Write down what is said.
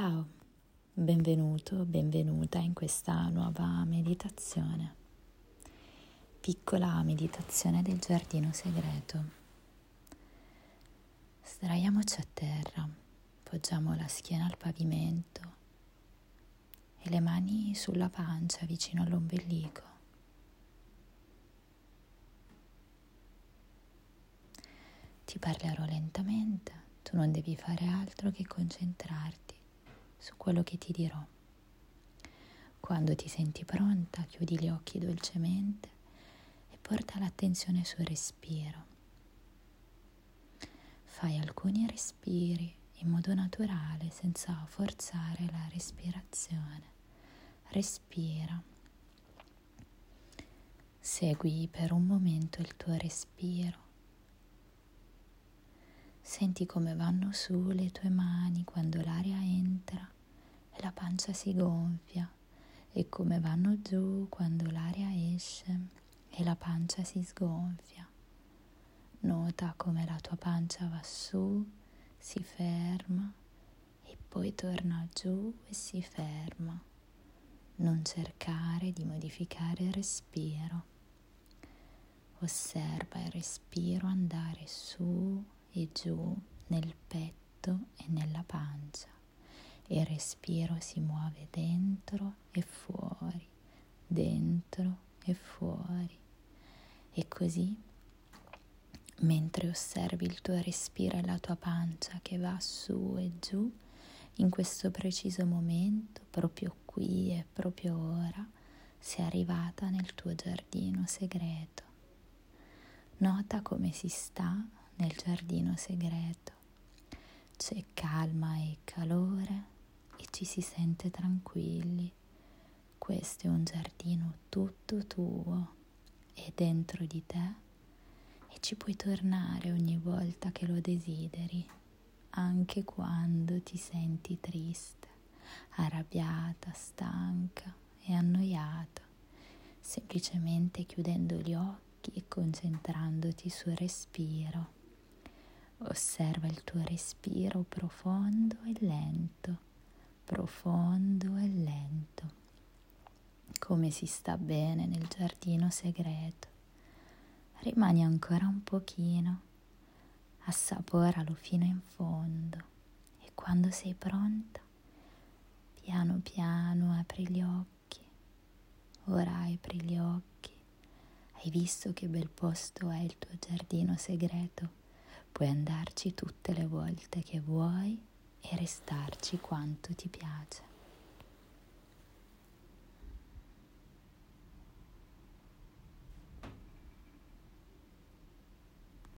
Ciao, benvenuto, benvenuta in questa nuova meditazione. Piccola meditazione del giardino segreto. Sdraiamoci a terra, poggiamo la schiena al pavimento e le mani sulla pancia vicino all'ombelico. Ti parlerò lentamente, tu non devi fare altro che concentrarti su quello che ti dirò. Quando ti senti pronta, chiudi gli occhi dolcemente e porta l'attenzione sul respiro. Fai alcuni respiri in modo naturale, senza forzare la respirazione. Respira. Segui per un momento il tuo respiro. Senti come vanno su le tue mani quando l'aria entra la pancia si gonfia e come vanno giù quando l'aria esce e la pancia si sgonfia. Nota come la tua pancia va su, si ferma e poi torna giù e si ferma. Non cercare di modificare il respiro. Osserva il respiro andare su e giù nel petto e nella pancia. Il respiro si muove dentro e fuori, dentro e fuori. E così, mentre osservi il tuo respiro e la tua pancia che va su e giù, in questo preciso momento, proprio qui e proprio ora, sei arrivata nel tuo giardino segreto. Nota come si sta nel giardino segreto. C'è calma e calore ci si sente tranquilli. Questo è un giardino tutto tuo e dentro di te e ci puoi tornare ogni volta che lo desideri, anche quando ti senti triste, arrabbiata, stanca e annoiata, semplicemente chiudendo gli occhi e concentrandoti sul respiro. Osserva il tuo respiro profondo e lento, profondo e lento, come si sta bene nel giardino segreto. Rimani ancora un pochino, assaporalo fino in fondo e quando sei pronta, piano piano apri gli occhi. Ora apri gli occhi. Hai visto che bel posto è il tuo giardino segreto? Puoi andarci tutte le volte che vuoi e restarci quanto ti piace.